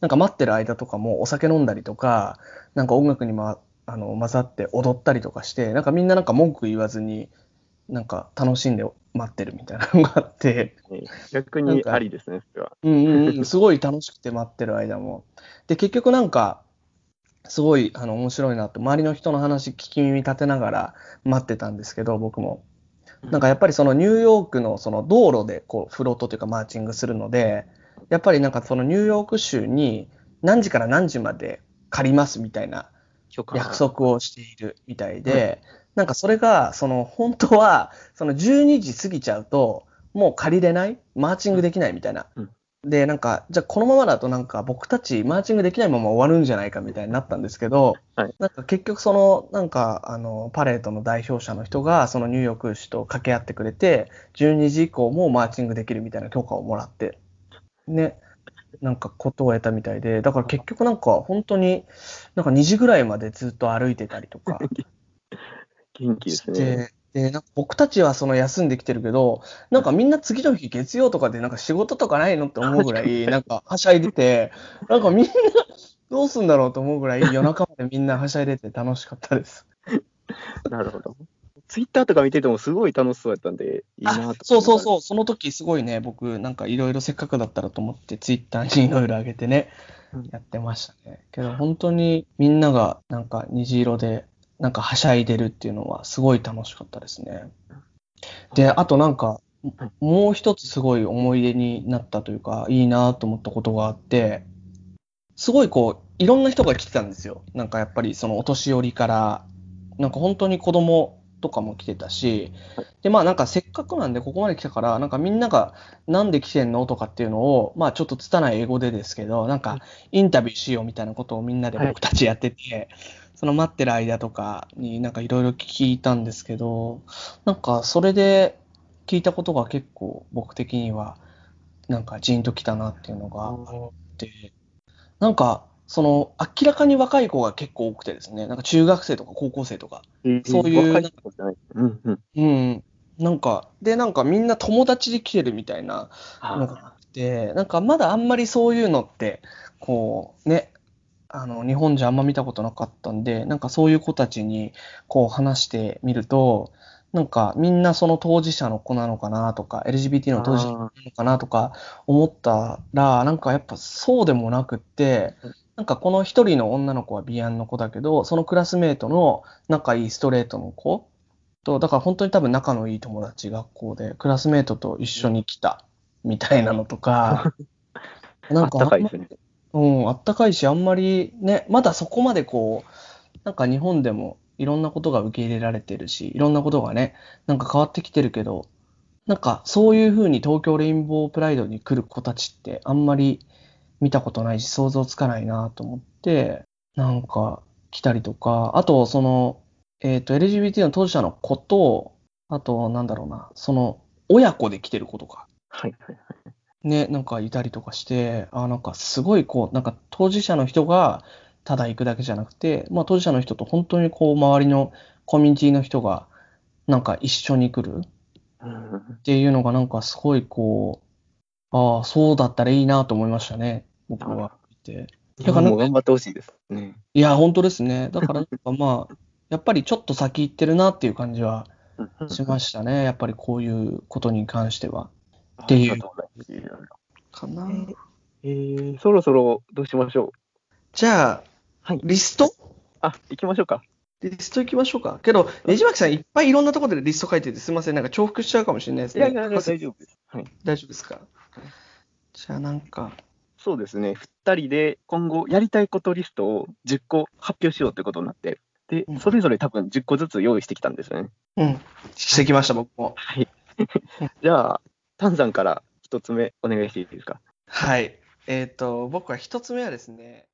なんか待ってる間とかもお酒飲んだりとか、なんか音楽に、ま、あの混ざって踊ったりとかして、なんかみんななんか文句言わずに、なんか楽しんで待ってるみたいなのがあって、ね 逆にありですね、それは。うんうんうん、すごい楽しくて待ってる間も。で、結局なんか、すごいあの面白いなって、周りの人の話聞き耳立てながら待ってたんですけど、僕も。なんかやっぱりそのニューヨークのその道路でこうフロートというかマーチングするので、やっぱりなんかそのニューヨーク州に何時から何時まで借りますみたいな約束をしているみたいで、なんかそれが、その本当は、その12時過ぎちゃうと、もう借りれない？マーチングできないみたいな。うん。で、なんか、じゃあこのままだとなんか僕たちマーチングできないまま終わるんじゃないかみたいになったんですけど、はい。なんか結局その、なんか、あの、パレードの代表者の人が、そのニューヨーク市と掛け合ってくれて、12時以降もマーチングできるみたいな許可をもらって、ね、なんかことを得たみたいで、だから結局なんか本当に、なんか2時ぐらいまでずっと歩いてたりとか 元気ですしね。て、で、なんか僕たちはその休んできてるけど、なんかみんな次の日月曜とかでなんか仕事とかないのって思うぐらい、なんかはしゃいでて、なんかみんなどうすんだろうと思うぐらい夜中までみんなはしゃいでて楽しかったです。なるほど。ツイッターとか見ててもすごい楽しそうやったんで、いいなとそうそうう。そう、その時すごいね、僕なんかいろいろせっかくだったらと思ってツイッターにいろいろ上げてねうん、やってましたね。けど本当にみんながなんか虹色でなんかはしゃいでるっていうのはすごい楽しかったですね。で、あとなんかはいもう一つすごい思い出になったというか、いいなと思ったことがあって、すごいこう、いろんな人が来てたんですよ。なんかやっぱりそのお年寄りから、なんか本当に子供とかも来てたし、で、まあなんかせっかくなんでここまで来たから、なんかみんながなんで来てんのとかっていうのを、まあちょっと拙い英語でですけど、なんかインタビューしようみたいなことをみんなで僕たちやってて、その待ってる間とかになんかいろいろ聞いたんですけど、なんかそれで聞いたことが結構僕的にはなんかジーンときたなっていうのがあって、なんかその明らかに若い子が結構多くてですね、なんか中学生とか高校生とか、そういう若い子じゃない。うんうん。うん、なんか、で、なんかみんな友達で来てるみたいなのがああって、なんかまだあんまりそういうのって、こうね、あの、日本じゃあんま見たことなかったんで、なんかそういう子たちにこう話してみると、なんかみんなその当事者の子なのかなとか、LGBT の当事者なのかなとか思ったら、なんかやっぱそうでもなくってうん、なんかこの一人の女の子はビアンの子だけど、そのクラスメートの仲いいストレートの子と、だから本当に多分仲のいい友達、学校で、クラスメートと一緒に来たみたいなのとか、あったかいですね。うん、あったかいし、あんまりね、まだそこまでこう、なんか日本でもいろんなことが受け入れられてるし、いろんなことがね、なんか変わってきてるけど、なんかそういうふうに東京レインボープライドに来る子たちってあんまり見たことないし、想像つかないなと思って、なんか来たりとか、あとその、えっと、LGBT の当事者の子と、あとなんだろうな、その親子で来てる子とか、はいはいはい。ね、なんかいたりとかして、あ、なんかすごいこう、なんか当事者の人がただ行くだけじゃなくて、まあ当事者の人と本当にこう周りのコミュニティの人がなんか一緒に来るうんっていうのがなんかすごいこう、ああ、そうだったらいいなと思いましたね、僕は見て。日本も頑張ってほしいですね。いや、本当ですね。だからなんかまあ、やっぱりちょっと先行ってるなっていう感じはしましたね。やっぱりこういうことに関しては。っていうかな。えー、そろそろどうしましょう？じゃあ、はいリスト？あ、行きましょうか。リスト行きましょうか？けど、ねじまきさんいっぱいいろんなところでリスト書いててすみません。なんか重複しちゃうかもしれないですね。いやいやいや、大丈夫です。はい。大丈夫ですか？じゃあなんか、そうですね、2人で今後やりたいことリストを10個発表しようということになって、でうん、それぞれ多分10個ずつ用意してきたんですよね。うん、してきました、僕も。はい。じゃあ、丹さんから一つ目お願いしていいですか？はい。えっ、と、僕は一つ目はですね、